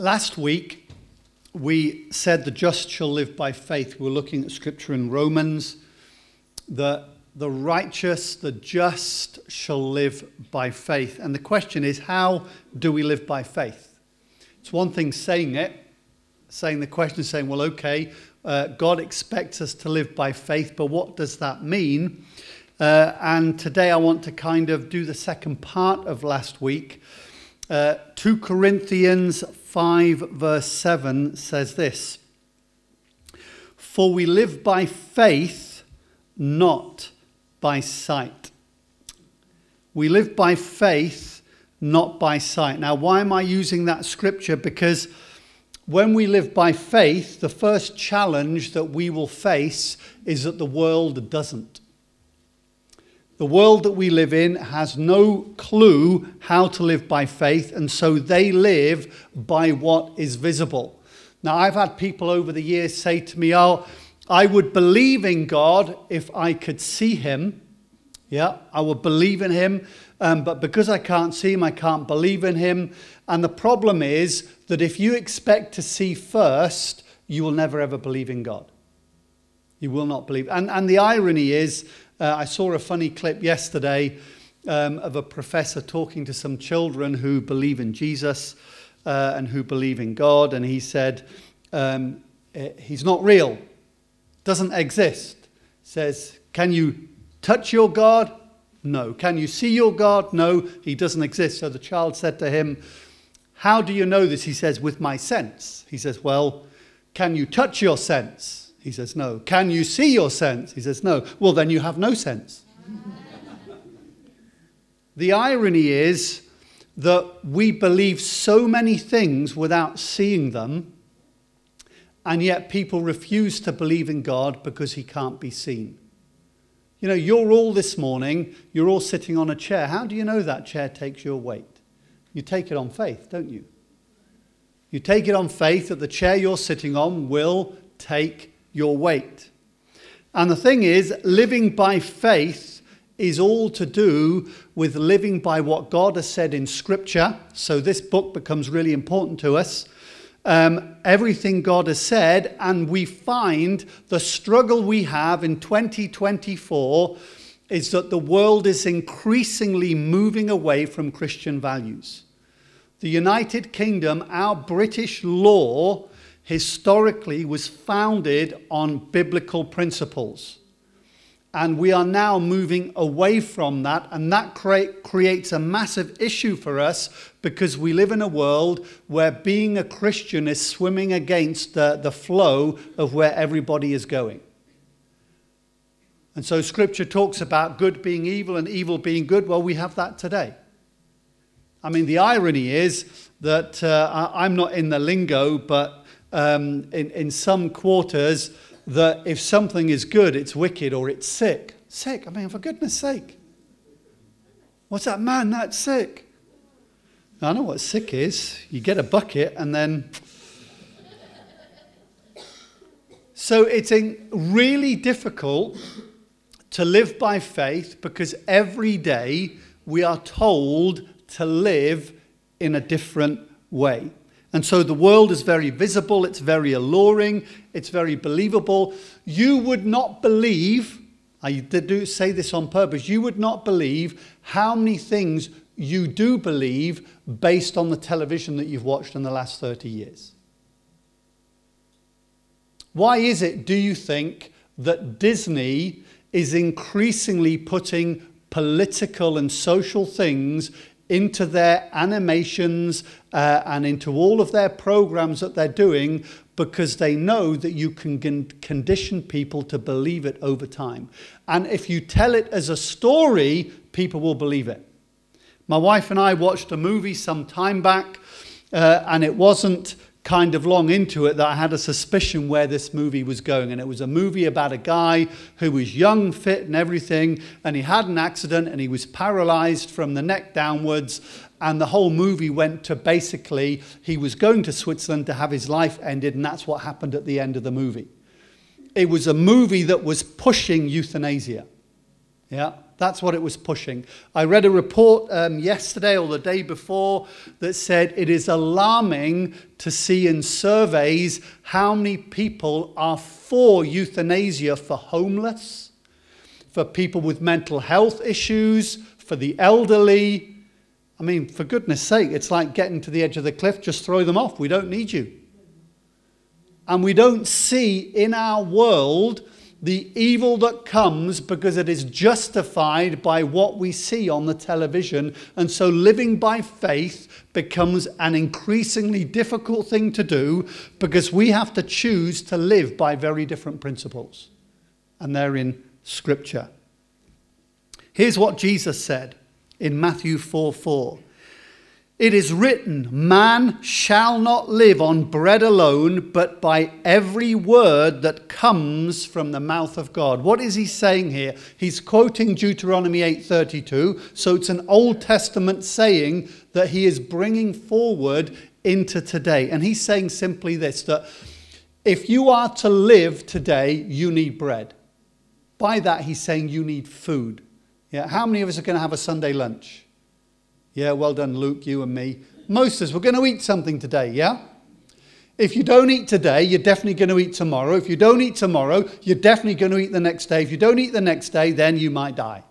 Last week, we said the just shall live by faith. We were looking at scripture in Romans. The, the righteous, the just shall live by faith. And the question is, how do we live by faith? It's one thing saying it, saying the question saying, well, okay, uh, God expects us to live by faith, but what does that mean? Uh, and today I want to kind of do the second part of last week. Uh, 2 Corinthians 5, verse 7 says this For we live by faith, not by sight. We live by faith, not by sight. Now, why am I using that scripture? Because when we live by faith, the first challenge that we will face is that the world doesn't. The world that we live in has no clue how to live by faith, and so they live by what is visible. Now, I've had people over the years say to me, Oh, I would believe in God if I could see Him. Yeah, I would believe in Him, um, but because I can't see Him, I can't believe in Him. And the problem is that if you expect to see first, you will never ever believe in God. You will not believe. And, and the irony is, uh, I saw a funny clip yesterday um, of a professor talking to some children who believe in Jesus uh, and who believe in God, and he said, um, eh, He's not real, doesn't exist. Says, Can you touch your God? No. Can you see your God? No, he doesn't exist. So the child said to him, How do you know this? He says, With my sense. He says, Well, can you touch your sense? He says, No. Can you see your sense? He says, No. Well, then you have no sense. the irony is that we believe so many things without seeing them, and yet people refuse to believe in God because he can't be seen. You know, you're all this morning, you're all sitting on a chair. How do you know that chair takes your weight? You take it on faith, don't you? You take it on faith that the chair you're sitting on will take your weight. And the thing is, living by faith is all to do with living by what God has said in Scripture. So this book becomes really important to us. Um, everything God has said, and we find the struggle we have in 2024 is that the world is increasingly moving away from Christian values. The United Kingdom, our British law historically was founded on biblical principles. And we are now moving away from that, and that create, creates a massive issue for us because we live in a world where being a Christian is swimming against the, the flow of where everybody is going. And so scripture talks about good being evil and evil being good. Well, we have that today. I mean, the irony is that uh, I'm not in the lingo, but um, in, in some quarters that if something is good, it's wicked or it's sick. Sick, I mean, for goodness sake. What's that man that's sick? I don't know what sick is. You get a bucket and then. So it's really difficult to live by faith because every day we are told to live in a different way. And so the world is very visible, it's very alluring, it's very believable. You would not believe, I do say this on purpose, you would not believe how many things you do believe based on the television that you've watched in the last 30 years. Why is it, do you think, that Disney is increasingly putting political and social things into their animations uh, and into all of their programs that they're doing because they know that you can condition people to believe it over time. And if you tell it as a story, people will believe it. My wife and I watched a movie some time back, uh, and it wasn't kind of long into it that I had a suspicion where this movie was going. And it was a movie about a guy who was young, fit, and everything, and he had an accident and he was paralyzed from the neck downwards. And the whole movie went to basically he was going to Switzerland to have his life ended, and that's what happened at the end of the movie. It was a movie that was pushing euthanasia. Yeah. That's what it was pushing. I read a report um, yesterday or the day before that said it is alarming to see in surveys how many people are for euthanasia for homeless, for people with mental health issues, for the elderly. I mean, for goodness sake, it's like getting to the edge of the cliff, just throw them off. We don't need you. And we don't see in our world the evil that comes because it is justified by what we see on the television. And so living by faith becomes an increasingly difficult thing to do because we have to choose to live by very different principles. And they're in Scripture. Here's what Jesus said in Matthew 4 4. It is written, Man shall not live on bread alone, but by every word that comes from the mouth of God. What is he saying here? He's quoting Deuteronomy 8:32, so it's an Old Testament saying that he is bringing forward into today. And he's saying simply this that if you are to live today, you need bread. By that he's saying you need food. Yeah, how many of us are going to have a Sunday lunch? Yeah, well done, Luke, you and me. Us, we're going to eat something today, yeah? If you don't eat today, you're definitely going to eat tomorrow. If you don't eat tomorrow, you're definitely going to eat the next day. If you don't eat the next day, then you might die.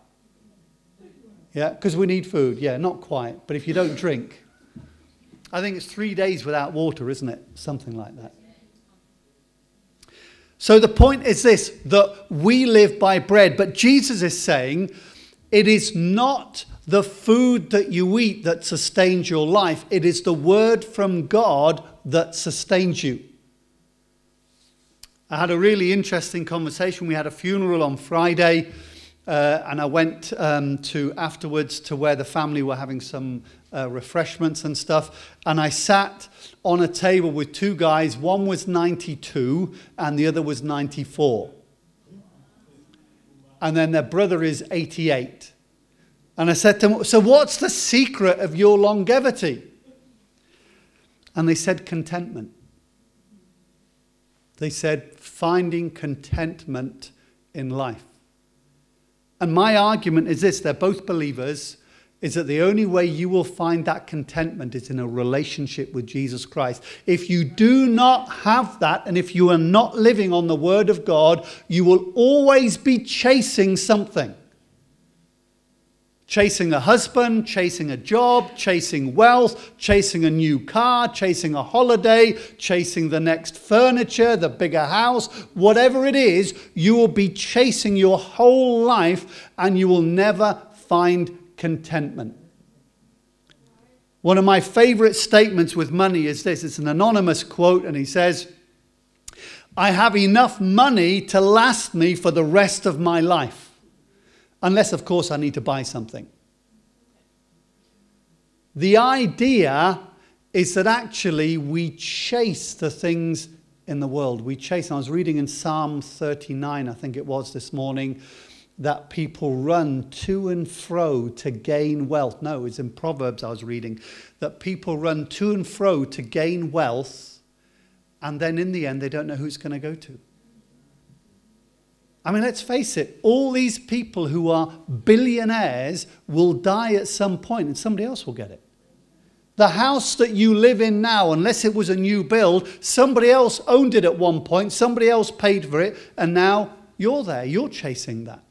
Yeah, because we need food. Yeah, not quite. But if you don't drink, I think it's three days without water, isn't it? Something like that. So the point is this that we live by bread, but Jesus is saying it is not the food that you eat that sustains your life. It is the word from God that sustains you. I had a really interesting conversation. We had a funeral on Friday, uh, and I went um, to afterwards to where the family were having some uh, refreshments and stuff. And I sat on a table with two guys. One was 92, and the other was 94. And then their brother is 88. And I said to them, So what's the secret of your longevity? And they said, Contentment. They said, Finding contentment in life. And my argument is this they're both believers is that the only way you will find that contentment is in a relationship with Jesus Christ. If you do not have that, and if you are not living on the Word of God, you will always be chasing something chasing a husband, chasing a job, chasing wealth, chasing a new car, chasing a holiday, chasing the next furniture, the bigger house, whatever it is, you will be chasing your whole life and you will never find contentment. One of my favorite statements with money is this it's an anonymous quote, and he says, I have enough money to last me for the rest of my life. Unless, of course, I need to buy something. The idea is that actually we chase the things in the world. We chase. I was reading in Psalm 39, I think it was this morning, that people run to and fro to gain wealth. No, it's in Proverbs I was reading that people run to and fro to gain wealth, and then in the end, they don't know who's going to go to. I mean, let's face it, all these people who are billionaires will die at some point and somebody else will get it. The house that you live in now, unless it was a new build, somebody else owned it at one point, somebody else paid for it, and now you're there, you're chasing that.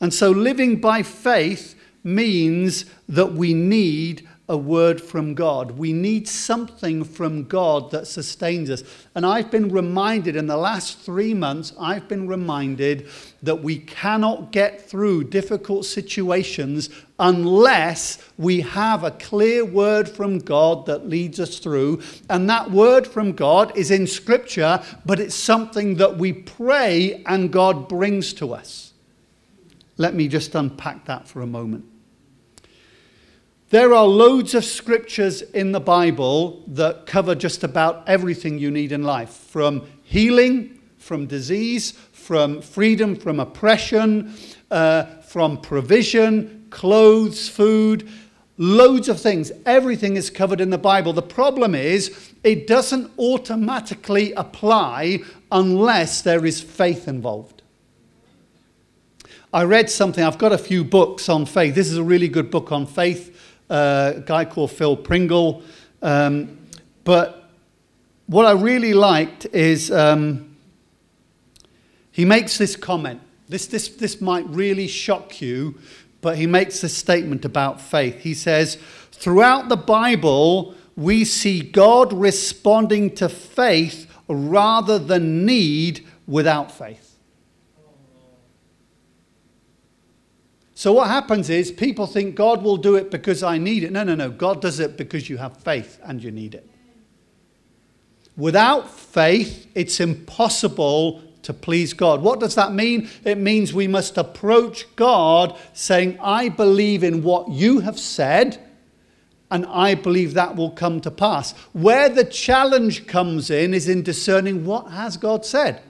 And so living by faith means that we need a word from God. We need something from God that sustains us. And I've been reminded in the last three months, I've been reminded that we cannot get through difficult situations unless we have a clear word from God that leads us through. And that word from God is in Scripture, but it's something that we pray and God brings to us. Let me just unpack that for a moment. There are loads of scriptures in the Bible that cover just about everything you need in life from healing, from disease, from freedom from oppression, uh, from provision, clothes, food, loads of things. Everything is covered in the Bible. The problem is it doesn't automatically apply unless there is faith involved. I read something, I've got a few books on faith. This is a really good book on faith, a guy called Phil Pringle. Um, but what I really liked is um, he makes this comment. This, this, this might really shock you, but he makes this statement about faith. He says, Throughout the Bible, we see God responding to faith rather than need without faith. So, what happens is people think God will do it because I need it. No, no, no. God does it because you have faith and you need it. Without faith, it's impossible to please God. What does that mean? It means we must approach God saying, I believe in what you have said and I believe that will come to pass. Where the challenge comes in is in discerning what has God said.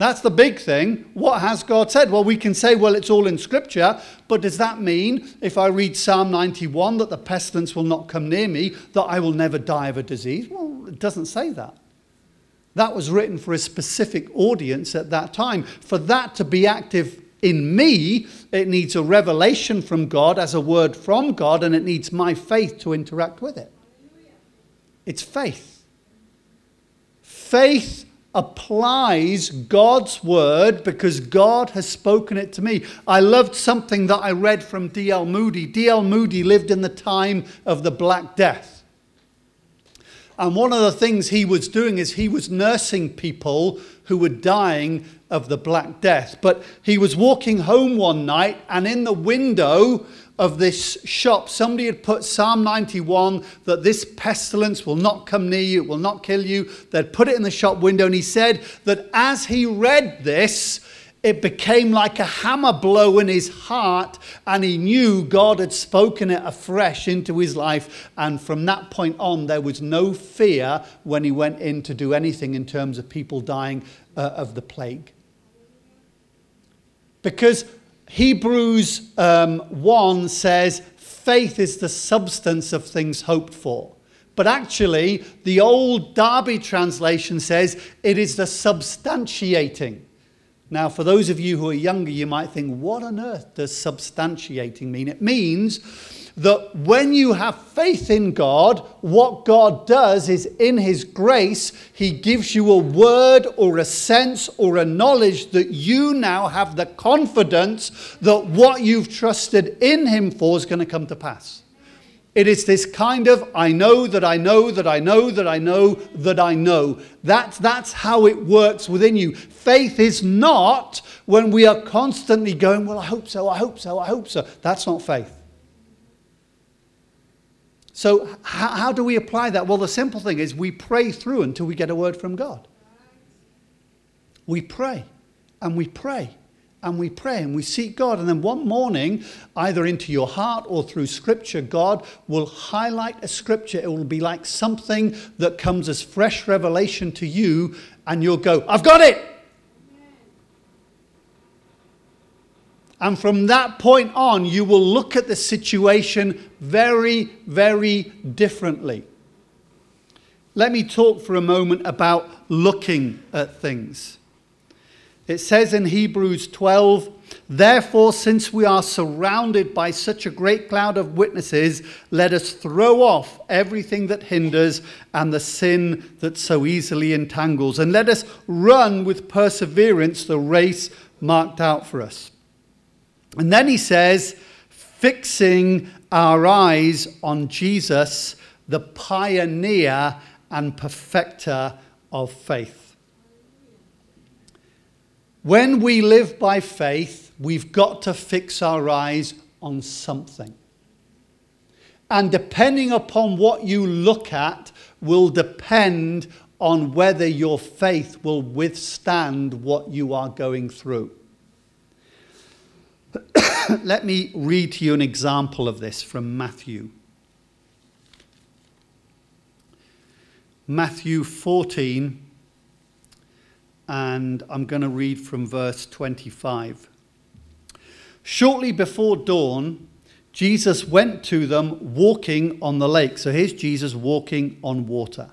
That's the big thing. What has God said? Well, we can say, well, it's all in Scripture, but does that mean if I read Psalm 91 that the pestilence will not come near me, that I will never die of a disease? Well, it doesn't say that. That was written for a specific audience at that time. For that to be active in me, it needs a revelation from God as a word from God, and it needs my faith to interact with it. It's faith. Faith applies God's word because God has spoken it to me. I loved something that I read from D.L. Moody. D.L. Moody lived in the time of the Black Death. And one of the things he was doing is he was nursing people who were dying of the Black Death. But he was walking home one night, and in the window of this shop, somebody had put Psalm 91 that this pestilence will not come near you, it will not kill you. They'd put it in the shop window, and he said that as he read this, it became like a hammer blow in his heart, and he knew God had spoken it afresh into his life. And from that point on, there was no fear when he went in to do anything in terms of people dying uh, of the plague. Because Hebrews um, 1 says, faith is the substance of things hoped for. But actually, the old Darby translation says it is the substantiating. Now, for those of you who are younger, you might think, what on earth does substantiating mean? It means that when you have faith in God, what God does is in His grace, He gives you a word or a sense or a knowledge that you now have the confidence that what you've trusted in Him for is going to come to pass. It is this kind of I know that I know that I know that I know that I know. That's, that's how it works within you. Faith is not when we are constantly going, Well, I hope so, I hope so, I hope so. That's not faith. So, how, how do we apply that? Well, the simple thing is we pray through until we get a word from God. We pray and we pray and we pray and we seek God. And then one morning, either into your heart or through scripture, God will highlight a scripture. It will be like something that comes as fresh revelation to you, and you'll go, I've got it. And from that point on, you will look at the situation very, very differently. Let me talk for a moment about looking at things. It says in Hebrews 12, Therefore, since we are surrounded by such a great cloud of witnesses, let us throw off everything that hinders and the sin that so easily entangles, and let us run with perseverance the race marked out for us. And then he says, fixing our eyes on Jesus, the pioneer and perfecter of faith. When we live by faith, we've got to fix our eyes on something. And depending upon what you look at, will depend on whether your faith will withstand what you are going through. Let me read to you an example of this from Matthew. Matthew 14 and I'm going to read from verse 25. Shortly before dawn, Jesus went to them walking on the lake. So here's Jesus walking on water.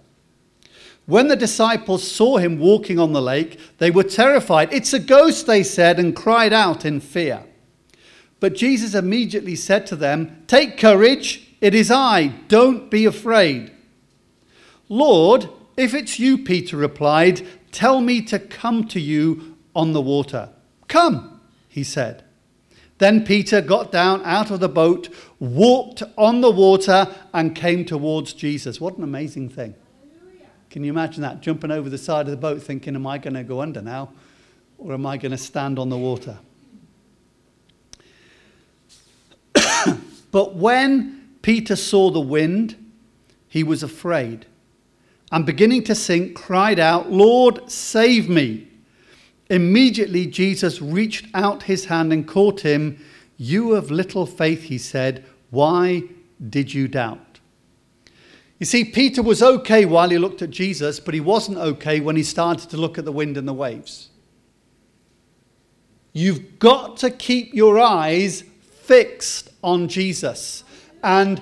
When the disciples saw him walking on the lake, they were terrified. It's a ghost, they said, and cried out in fear. But Jesus immediately said to them, Take courage, it is I, don't be afraid. Lord, if it's you, Peter replied, tell me to come to you on the water. Come, he said. Then Peter got down out of the boat, walked on the water, and came towards Jesus. What an amazing thing. Can you imagine that? Jumping over the side of the boat thinking, Am I going to go under now? Or am I going to stand on the water? But when Peter saw the wind, he was afraid. And beginning to sink, cried out, Lord, save me. Immediately Jesus reached out his hand and caught him. You of little faith, he said, why did you doubt? You see, Peter was okay while he looked at Jesus, but he wasn't okay when he started to look at the wind and the waves. You've got to keep your eyes fixed on Jesus. And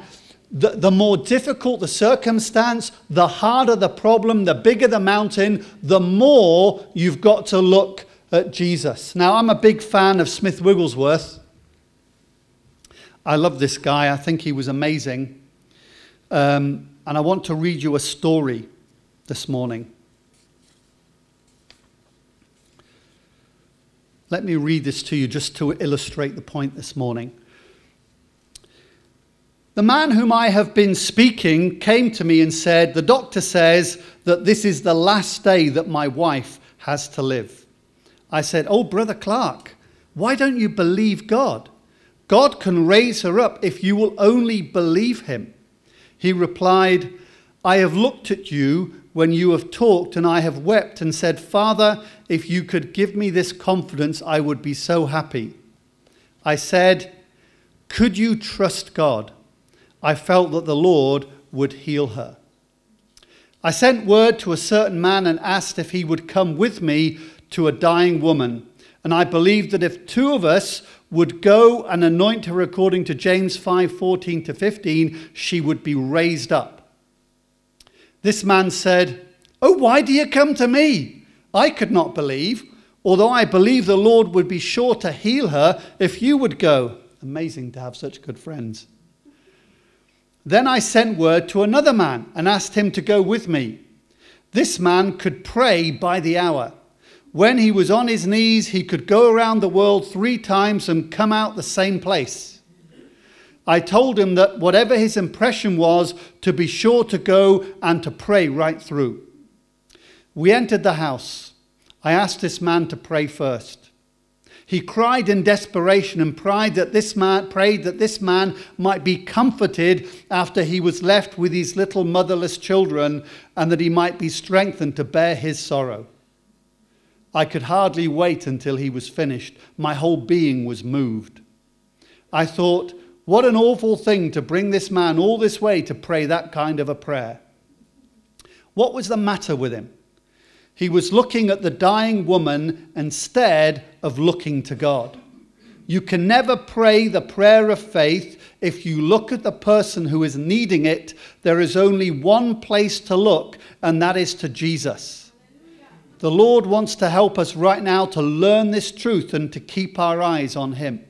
the, the more difficult the circumstance, the harder the problem, the bigger the mountain, the more you've got to look at Jesus. Now, I'm a big fan of Smith Wigglesworth. I love this guy, I think he was amazing. Um, and I want to read you a story this morning. Let me read this to you just to illustrate the point this morning. The man whom I have been speaking came to me and said, The doctor says that this is the last day that my wife has to live. I said, Oh, Brother Clark, why don't you believe God? God can raise her up if you will only believe him. He replied, I have looked at you when you have talked, and I have wept and said, Father, if you could give me this confidence, I would be so happy. I said, Could you trust God? I felt that the Lord would heal her. I sent word to a certain man and asked if he would come with me to a dying woman. And I believed that if two of us would go and anoint her according to James 5:14 to 15, she would be raised up. This man said, "Oh, why do you come to me? I could not believe, although I believe the Lord would be sure to heal her if you would go." Amazing to have such good friends. Then I sent word to another man and asked him to go with me. This man could pray by the hour. When he was on his knees, he could go around the world three times and come out the same place. I told him that whatever his impression was, to be sure to go and to pray right through. We entered the house. I asked this man to pray first. He cried in desperation and prayed that this man prayed that this man might be comforted after he was left with his little motherless children and that he might be strengthened to bear his sorrow. I could hardly wait until he was finished. My whole being was moved. I thought, what an awful thing to bring this man all this way to pray that kind of a prayer. What was the matter with him? He was looking at the dying woman instead of looking to God. You can never pray the prayer of faith if you look at the person who is needing it. There is only one place to look, and that is to Jesus. The Lord wants to help us right now to learn this truth and to keep our eyes on Him.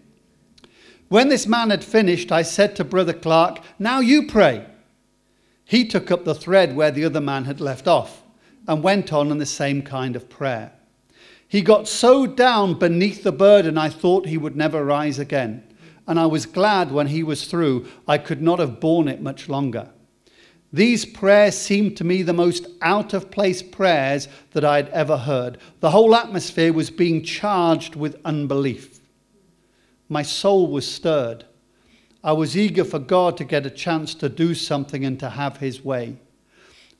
When this man had finished, I said to Brother Clark, Now you pray. He took up the thread where the other man had left off and went on in the same kind of prayer. He got so down beneath the burden, I thought he would never rise again. And I was glad when he was through. I could not have borne it much longer. These prayers seemed to me the most out of place prayers that I had ever heard. The whole atmosphere was being charged with unbelief. My soul was stirred. I was eager for God to get a chance to do something and to have his way.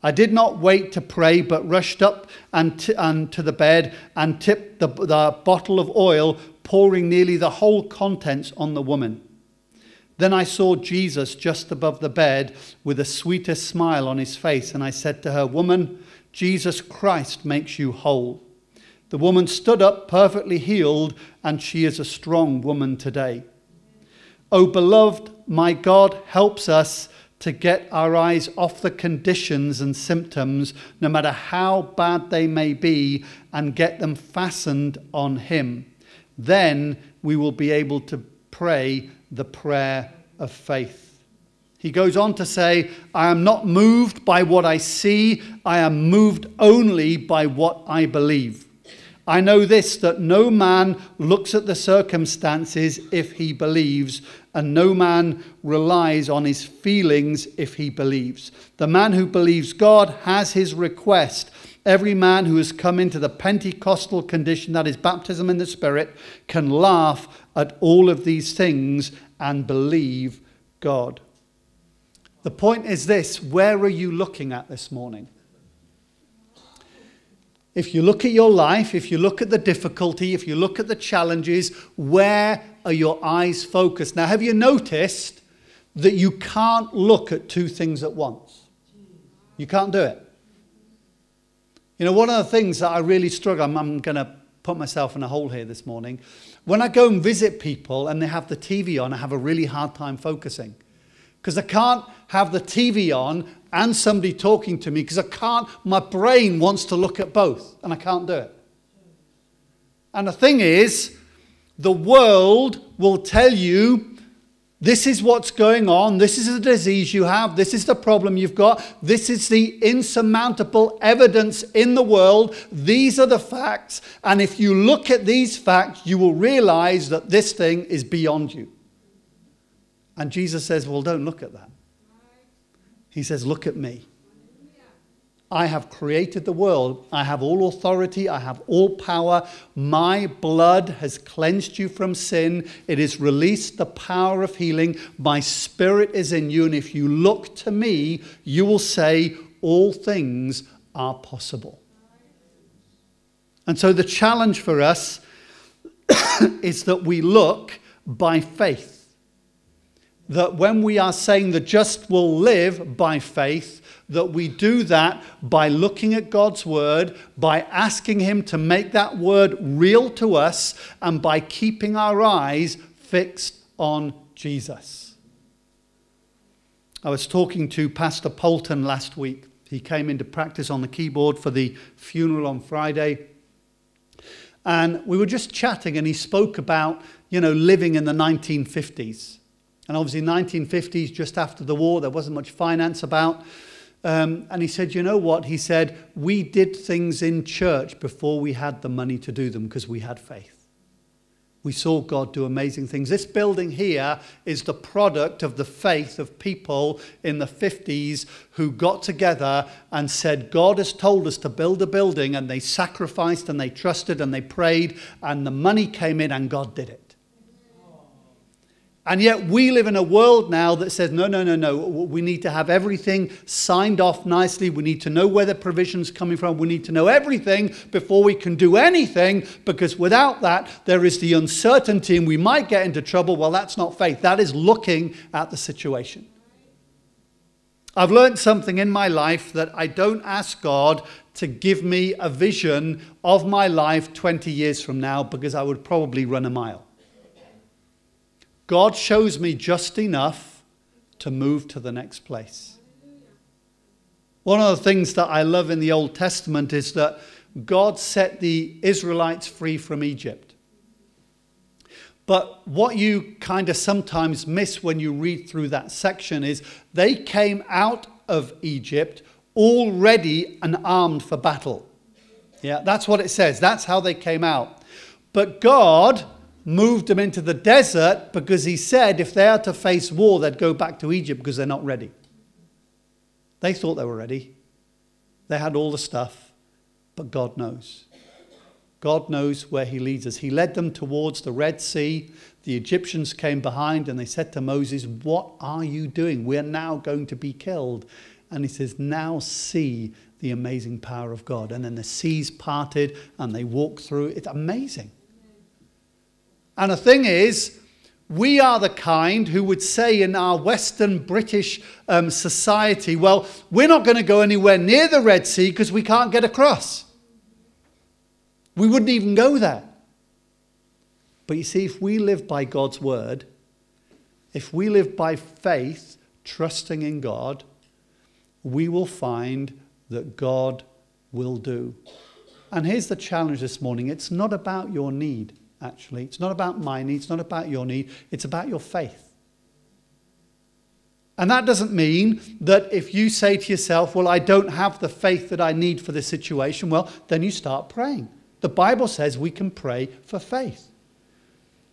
I did not wait to pray, but rushed up and, t- and to the bed and tipped the, the bottle of oil, pouring nearly the whole contents on the woman. Then I saw Jesus just above the bed with the sweetest smile on his face, and I said to her, Woman, Jesus Christ makes you whole. The woman stood up perfectly healed, and she is a strong woman today. O beloved, my God helps us to get our eyes off the conditions and symptoms, no matter how bad they may be, and get them fastened on Him. Then we will be able to pray the prayer of faith. He goes on to say, I am not moved by what I see, I am moved only by what I believe. I know this that no man looks at the circumstances if he believes, and no man relies on his feelings if he believes. The man who believes God has his request. Every man who has come into the Pentecostal condition, that is baptism in the Spirit, can laugh at all of these things and believe God. The point is this where are you looking at this morning? If you look at your life, if you look at the difficulty, if you look at the challenges, where are your eyes focused? Now, have you noticed that you can't look at two things at once? You can't do it. You know, one of the things that I really struggle, I'm, I'm going to put myself in a hole here this morning. When I go and visit people and they have the TV on, I have a really hard time focusing because I can't have the TV on and somebody talking to me because I can't, my brain wants to look at both and I can't do it. And the thing is, the world will tell you this is what's going on, this is the disease you have, this is the problem you've got, this is the insurmountable evidence in the world, these are the facts, and if you look at these facts, you will realize that this thing is beyond you. And Jesus says, Well, don't look at that. He says, Look at me. I have created the world. I have all authority. I have all power. My blood has cleansed you from sin. It has released the power of healing. My spirit is in you. And if you look to me, you will say, All things are possible. And so the challenge for us is that we look by faith that when we are saying the just will live by faith, that we do that by looking at God's word, by asking Him to make that word real to us, and by keeping our eyes fixed on Jesus. I was talking to Pastor Polton last week. He came into practice on the keyboard for the funeral on Friday. And we were just chatting, and he spoke about, you know, living in the 1950s and obviously, 1950s, just after the war, there wasn't much finance about. Um, and he said, You know what? He said, We did things in church before we had the money to do them because we had faith. We saw God do amazing things. This building here is the product of the faith of people in the 50s who got together and said, God has told us to build a building, and they sacrificed and they trusted and they prayed, and the money came in, and God did it. And yet we live in a world now that says, no, no, no, no. We need to have everything signed off nicely. We need to know where the provision's coming from. We need to know everything before we can do anything, because without that, there is the uncertainty and we might get into trouble. Well, that's not faith. That is looking at the situation. I've learned something in my life that I don't ask God to give me a vision of my life 20 years from now because I would probably run a mile. God shows me just enough to move to the next place. One of the things that I love in the Old Testament is that God set the Israelites free from Egypt. But what you kind of sometimes miss when you read through that section is they came out of Egypt already and armed for battle. Yeah, that's what it says. That's how they came out. But God moved them into the desert because he said if they are to face war, they'd go back to Egypt because they're not ready. They thought they were ready. They had all the stuff, but God knows. God knows where he leads us. He led them towards the Red Sea. The Egyptians came behind and they said to Moses, What are you doing? We're now going to be killed. And he says, Now see the amazing power of God. And then the seas parted and they walked through. It's amazing. And the thing is, we are the kind who would say in our Western British um, society, well, we're not going to go anywhere near the Red Sea because we can't get across. We wouldn't even go there. But you see, if we live by God's word, if we live by faith, trusting in God, we will find that God will do. And here's the challenge this morning it's not about your need, actually. It's not about my need, it's not about your need, it's about your faith. And that doesn't mean that if you say to yourself, Well, I don't have the faith that I need for this situation, well, then you start praying. The Bible says we can pray for faith.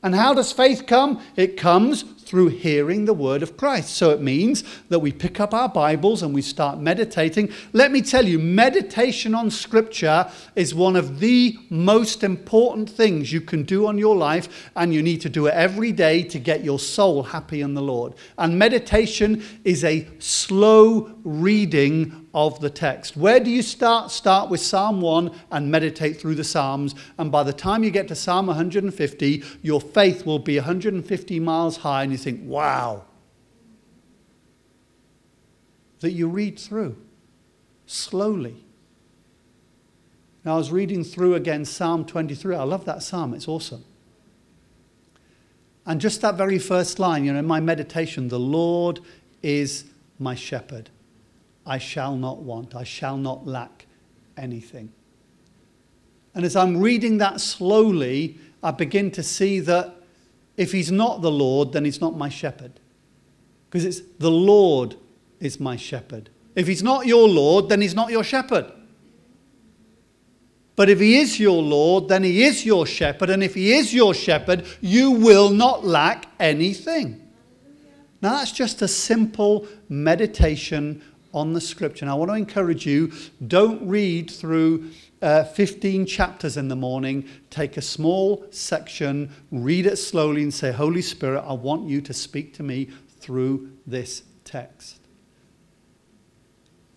And how does faith come? It comes through hearing the word of Christ. So it means that we pick up our Bibles and we start meditating. Let me tell you, meditation on Scripture is one of the most important things you can do on your life, and you need to do it every day to get your soul happy in the Lord. And meditation is a slow reading of the text. Where do you start? Start with Psalm 1 and meditate through the Psalms. And by the time you get to Psalm 150, your faith will be 150 miles high, and you think, wow. That you read through slowly. Now, I was reading through again Psalm 23. I love that psalm, it's awesome. And just that very first line, you know, in my meditation, the Lord is my shepherd. I shall not want, I shall not lack anything. And as I'm reading that slowly, I begin to see that if he's not the Lord, then he's not my shepherd. Because it's the Lord is my shepherd. If he's not your Lord, then he's not your shepherd. But if he is your Lord, then he is your shepherd. And if he is your shepherd, you will not lack anything. Now, that's just a simple meditation on the scripture. And I want to encourage you don't read through uh, 15 chapters in the morning. Take a small section, read it slowly, and say, Holy Spirit, I want you to speak to me through this text.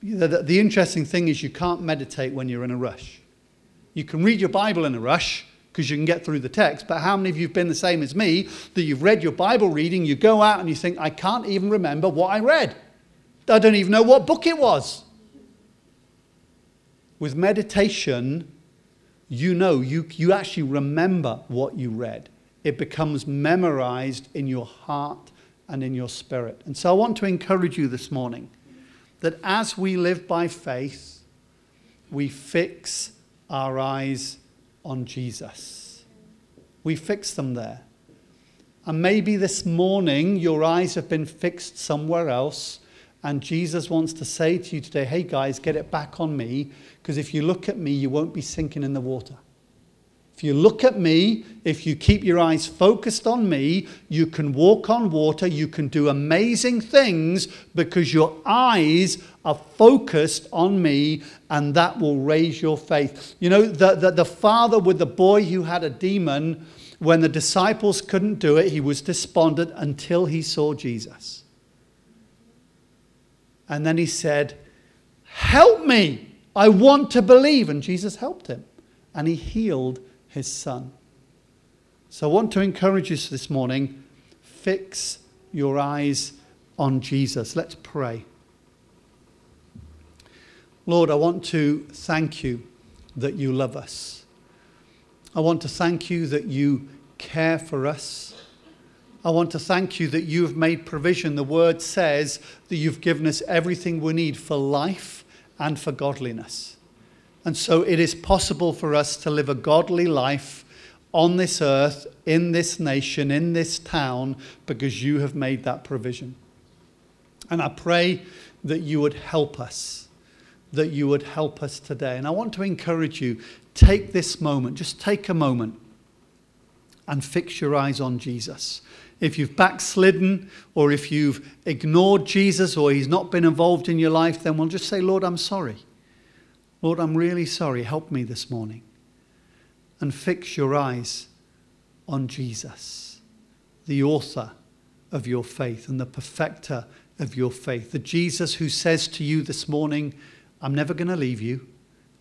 The, the, the interesting thing is, you can't meditate when you're in a rush. You can read your Bible in a rush because you can get through the text. But how many of you have been the same as me that you've read your Bible reading, you go out and you think, I can't even remember what I read? I don't even know what book it was. With meditation, you know, you, you actually remember what you read. It becomes memorized in your heart and in your spirit. And so I want to encourage you this morning that as we live by faith, we fix our eyes on Jesus. We fix them there. And maybe this morning your eyes have been fixed somewhere else and Jesus wants to say to you today, hey guys, get it back on me, because if you look at me, you won't be sinking in the water. If you look at me, if you keep your eyes focused on me, you can walk on water, you can do amazing things because your eyes are focused on me, and that will raise your faith. You know, the, the, the father with the boy who had a demon, when the disciples couldn't do it, he was despondent until he saw Jesus. And then he said, Help me. I want to believe. And Jesus helped him. And he healed his son. So I want to encourage you this morning fix your eyes on Jesus. Let's pray. Lord, I want to thank you that you love us. I want to thank you that you care for us. I want to thank you that you have made provision. The word says that you've given us everything we need for life and for godliness. And so it is possible for us to live a godly life on this earth, in this nation, in this town, because you have made that provision. And I pray that you would help us, that you would help us today. And I want to encourage you take this moment, just take a moment and fix your eyes on Jesus if you've backslidden or if you've ignored Jesus or he's not been involved in your life, then we'll just say, Lord, I'm sorry. Lord, I'm really sorry. Help me this morning. And fix your eyes on Jesus, the author of your faith and the perfecter of your faith. The Jesus who says to you this morning, I'm never going to leave you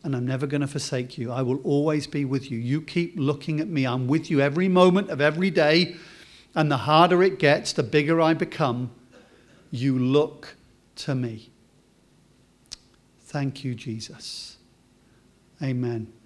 and I'm never going to forsake you. I will always be with you. You keep looking at me. I'm with you every moment of every day. And the harder it gets, the bigger I become, you look to me. Thank you, Jesus. Amen.